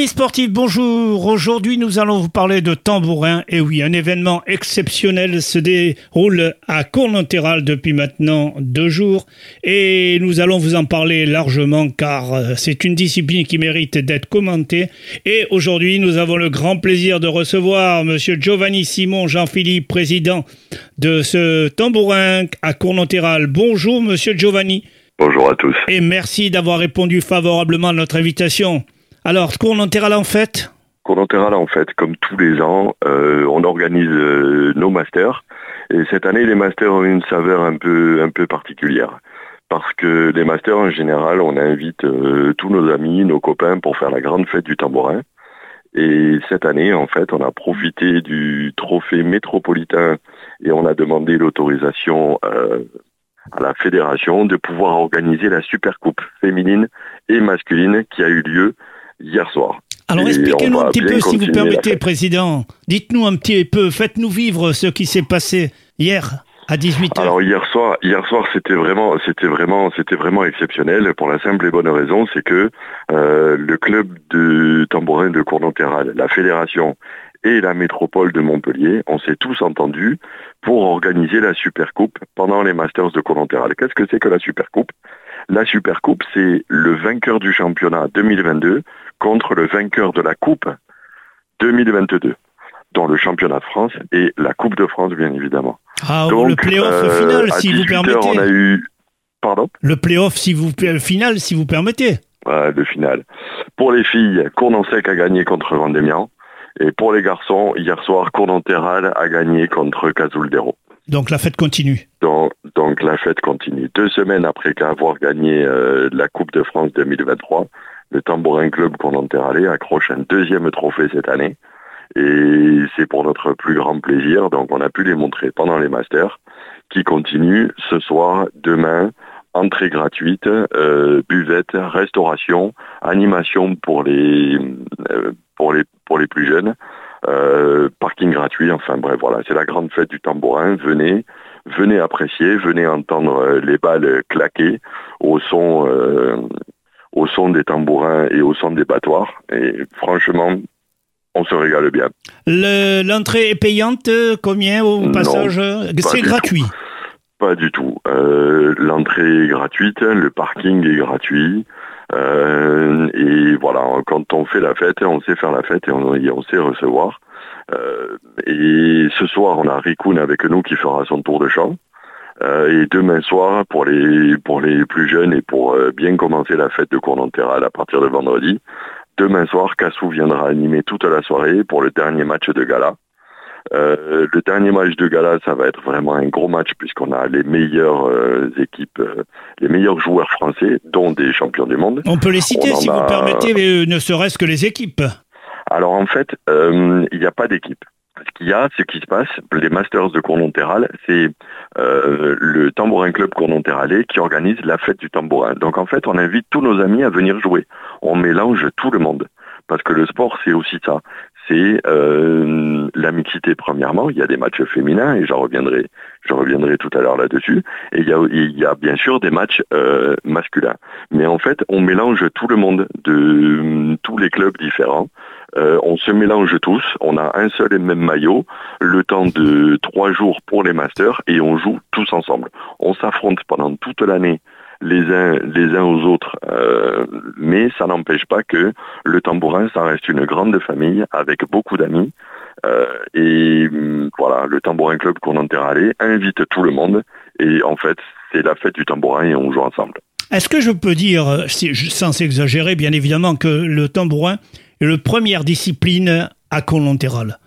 Amis sportifs, bonjour. Aujourd'hui, nous allons vous parler de tambourin. Et oui, un événement exceptionnel se déroule à Cournonterral depuis maintenant deux jours. Et nous allons vous en parler largement car euh, c'est une discipline qui mérite d'être commentée. Et aujourd'hui, nous avons le grand plaisir de recevoir monsieur Giovanni Simon Jean-Philippe, président de ce tambourin à Cournonterral. Bonjour, monsieur Giovanni. Bonjour à tous. Et merci d'avoir répondu favorablement à notre invitation. Alors, Cournonterral en fait Cournonterral en fait, comme tous les ans, euh, on organise euh, nos masters. Et cette année, les masters ont une saveur un peu, un peu particulière. Parce que les masters, en général, on invite euh, tous nos amis, nos copains pour faire la grande fête du tambourin. Et cette année, en fait, on a profité du trophée métropolitain et on a demandé l'autorisation à la fédération de pouvoir organiser la Super Coupe féminine et masculine qui a eu lieu hier soir. Alors expliquez-nous un petit peu, si vous permettez, Président. Dites-nous un petit peu, faites-nous vivre ce qui s'est passé hier à 18h. Alors hier soir, hier soir, c'était vraiment, c'était vraiment, c'était vraiment exceptionnel pour la simple et bonne raison, c'est que euh, le club de tambourin de Cournonterral, la fédération et la métropole de Montpellier, on s'est tous entendus pour organiser la Super Coupe pendant les Masters de Cournonterral. Qu'est-ce que c'est que la Super Coupe La Super Coupe, c'est le vainqueur du championnat 2022 contre le vainqueur de la Coupe 2022 dans le championnat de France et la Coupe de France, bien évidemment. Ah, Donc, le playoff euh, final, si vous permettez. On a eu... Pardon? Le playoff si vous... final, si vous permettez. le final. Pour les filles, Cournon-Sec a gagné contre Vendémian. Et pour les garçons, hier soir, Cournonterral a gagné contre Cazouldero. Donc la fête continue. Donc, donc, la fête continue. Deux semaines après avoir gagné euh, la Coupe de France 2023, le Tambourin Club Cournonterralais accroche un deuxième trophée cette année. Et c'est pour notre plus grand plaisir. Donc on a pu les montrer pendant les masters qui continuent ce soir, demain, entrée gratuite, euh, buvette, restauration, animation pour les, euh, pour les, pour les plus jeunes, euh, parking gratuit, enfin bref, voilà, c'est la grande fête du tambourin. Venez, venez apprécier, venez entendre les balles claquer au son, au son des tambourins et au son des battoirs. Et franchement, on se régale bien. L'entrée est payante, combien au passage C'est gratuit. Pas du tout. Euh, l'entrée est gratuite, le parking est gratuit. Euh, et voilà, quand on fait la fête, on sait faire la fête et on, sait recevoir. Euh, et ce soir, on a Rikun avec nous qui fera son tour de chant. et demain soir, pour les pour les plus jeunes et pour bien commencer la fête de Cournonterral à partir de vendredi, demain soir, Cassou viendra animer toute la soirée pour le dernier match de gala. Euh, le dernier match de gala, ça va être vraiment un gros match puisqu'on a les meilleures euh, équipes, euh, les meilleurs joueurs français, dont des champions du monde. On peut les citer si vous permettez, ne serait-ce que les équipes. Alors en fait, il n'y a pas d'équipe. Ce qu'il y a, ce qui se passe, les Masters de Cournonterral, c'est le Tambourin Club Cournonterralais qui organise la fête du tambourin. Donc en fait, on invite tous nos amis à venir jouer. On mélange tout le monde parce que le sport c'est aussi ça c'est euh, la mixité premièrement. Il y a des matchs féminins et j'en reviendrai, je reviendrai tout à l'heure là-dessus. Et il y, a, il y a bien sûr des matchs euh, masculins. Mais en fait, on mélange tout le monde de tous les clubs différents. Euh, on se mélange tous. On a un seul et même maillot, le temps de trois jours pour les masters et on joue tous ensemble. On s'affronte pendant toute l'année les uns aux autres, euh, mais ça n'empêche pas que le tambourin, ça reste une grande famille avec beaucoup d'amis. Euh, et mm, voilà, le tambourin club qu'on aller invite tout le monde et en fait c'est la fête du tambourin et on joue ensemble. Est-ce que je peux dire, sans exagérer bien évidemment, que le tambourin est la première discipline à Colonterral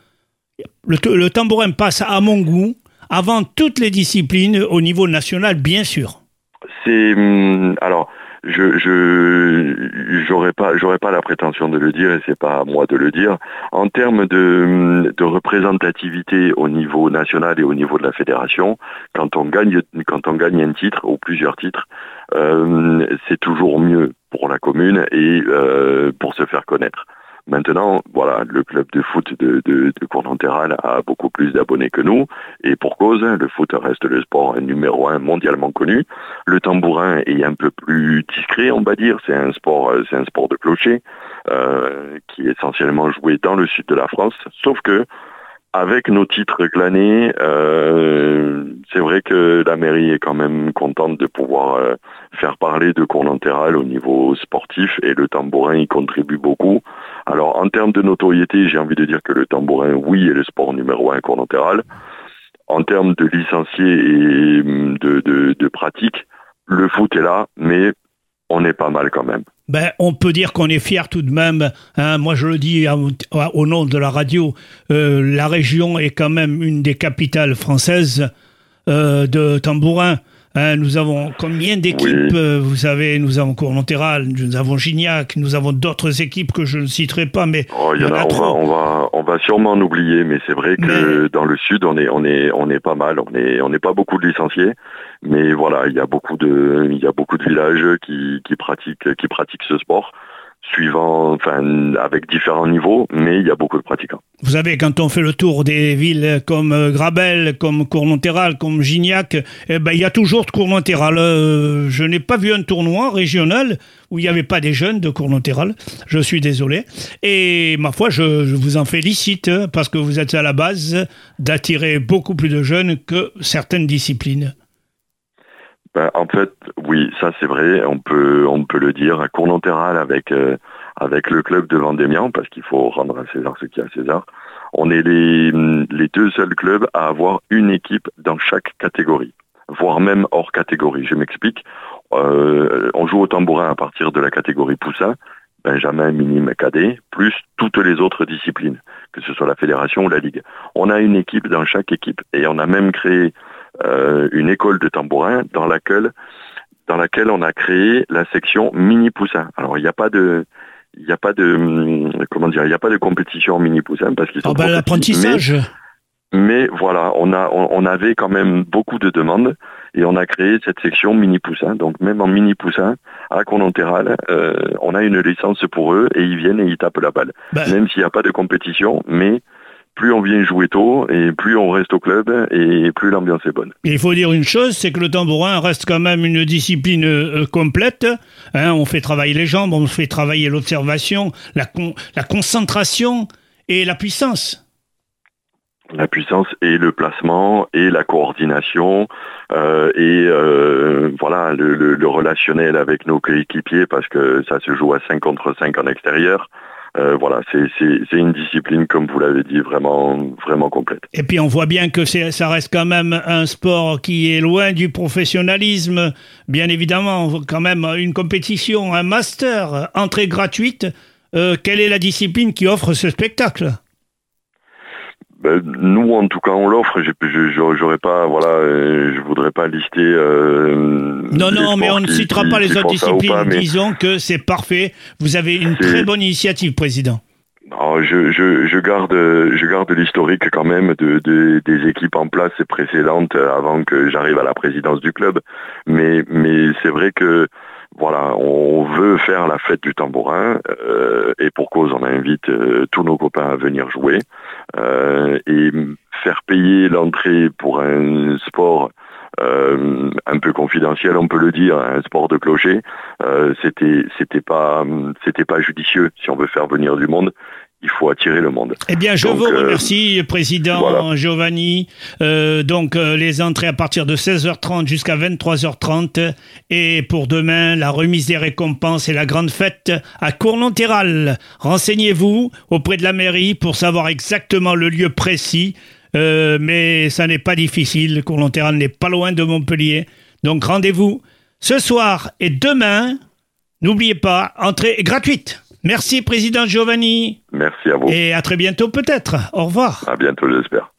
le, le tambourin passe à mon goût avant toutes les disciplines au niveau national, bien sûr c'est hum, alors je je pas j'aurais pas la prétention de le dire et c'est pas à moi de le dire. En termes de, hum, de représentativité au niveau national et au niveau de la fédération quand on gagne quand on gagne un titre ou plusieurs titres euh, c'est toujours mieux pour la commune et euh, pour se faire connaître Maintenant, voilà, le club de foot de, de, de a beaucoup plus d'abonnés que nous, et pour cause, le foot reste le sport numéro un mondialement connu. Le tambourin est un peu plus discret, on va dire. C'est un sport, c'est un sport de clocher euh, qui est essentiellement joué dans le sud de la France. Sauf que avec nos titres glanés, euh, c'est vrai que la mairie est quand même contente de pouvoir euh, faire parler de Cournanterral au niveau sportif et le tambourin y contribue beaucoup. Alors en termes de notoriété, j'ai envie de dire que le tambourin, oui, est le sport numéro un Cournanterral. En termes de licenciés et de, de, de pratique, le foot est là, mais on est pas mal quand même. Ben, on peut dire qu'on est fier tout de même. Hein. moi, je le dis au nom de la radio. Euh, la région est quand même une des capitales françaises euh, de tambourin. Hein, nous avons combien d'équipes euh, Vous savez, nous avons Cournonterral, nous avons Gignac, nous avons d'autres équipes que je ne citerai pas, mais oh, y en a, on, va, on, va, on va sûrement en oublier, mais c'est vrai que dans le sud, on est, on est, on est pas mal. On est, on n'est pas beaucoup de licenciés, mais voilà, il y a beaucoup de, il y a beaucoup de villages qui, qui pratiquent, qui pratiquent ce sport suivant, enfin, avec différents niveaux, mais il y a beaucoup de pratiquants. Vous savez, quand on fait le tour des villes comme euh, Grabel, comme Cournonterral, comme Gignac, eh ben, il y a toujours de Cournonterral. Euh, je n'ai pas vu un tournoi régional où il n'y avait pas des jeunes de Cournonterral. Je suis désolé. Et ma foi, je, vous en félicite parce que vous êtes à la base d'attirer beaucoup plus de jeunes que certaines disciplines. Ben, en fait, oui, ça c'est vrai, on peut on peut le dire. À Cournonterral avec euh, avec le club de Vendémian, parce qu'il faut rendre à César ce qui est à César, on est les, les deux seuls clubs à avoir une équipe dans chaque catégorie, voire même hors catégorie. Je m'explique. Euh, on joue au tambourin à partir de la catégorie poussin, Benjamin, minime, cadet, plus toutes les autres disciplines, que ce soit la fédération ou la ligue. On a une équipe dans chaque équipe et on a même créé euh, une école de tambourin dans laquelle dans laquelle on a créé la section mini poussin. Alors il n'y a pas de il n'y a pas de hum, comment dire il n'y a pas de compétition mini poussin parce qu'ils sont oh bah, l'apprentissage. Mais, voilà, on a on, avait quand même beaucoup de demandes et on a créé cette section mini poussin. Donc même en mini poussin à Conontéral, euh, on a une licence pour eux et ils viennent et ils tapent la balle. Bah. Même s'il n'y a pas de compétition, mais plus on vient jouer tôt et plus on reste au club et plus l'ambiance est bonne. Il faut dire une chose, c'est que le tambourin reste quand même une discipline euh, complète. Hein, on fait travailler les jambes, on fait travailler l'observation, la, la concentration et la puissance la puissance et le placement et la coordination euh, et euh, voilà le, le, relationnel avec nos coéquipiers parce que ça se joue à 5 contre 5 en extérieur. Euh, voilà, c'est une discipline, comme vous l'avez dit, vraiment, vraiment complète. Et puis on voit bien que ça reste quand même un sport qui est loin du professionnalisme. Bien évidemment, quand même une compétition, un master, entrée gratuite. Euh, quelle est la discipline qui offre ce spectacle? Ben, nous, en tout cas, on l'offre. J'aurais pas, voilà, euh, je voudrais pas lister. Euh, non, non, mais on ne citera pas les autres disciplines. Disons que c'est parfait. Vous avez une très bonne initiative, président. je, je, je, garde, je garde l'historique quand même de, de, des équipes en place précédentes avant que j'arrive à la présidence du club. Mais, mais c'est vrai que voilà, on veut faire la fête du tambourin euh, et pour cause on invite euh, tous nos copains à venir jouer. Euh, et faire payer l'entrée pour un sport un peu confidentiel, on peut le dire, un sport de clocher, c'était c'était pas c'était pas judicieux si on veut faire venir du monde il faut attirer le monde. Eh bien, je vous euh, remercie, Président Giovanni. Euh, donc, euh, les entrées à partir de 16h30 jusqu'à 23h30. Et pour demain, la remise des récompenses et la grande fête à Cournonterral. Renseignez-vous auprès de la mairie pour savoir exactement le lieu précis. mais ça n'est pas difficile. Cournonterral n'est pas loin de Montpellier. Donc, rendez-vous ce soir et demain. N'oubliez pas, entrée gratuite. Merci, Président Giovanni. Merci à vous. Et à très bientôt peut-être. Au revoir. À bientôt, j'espère.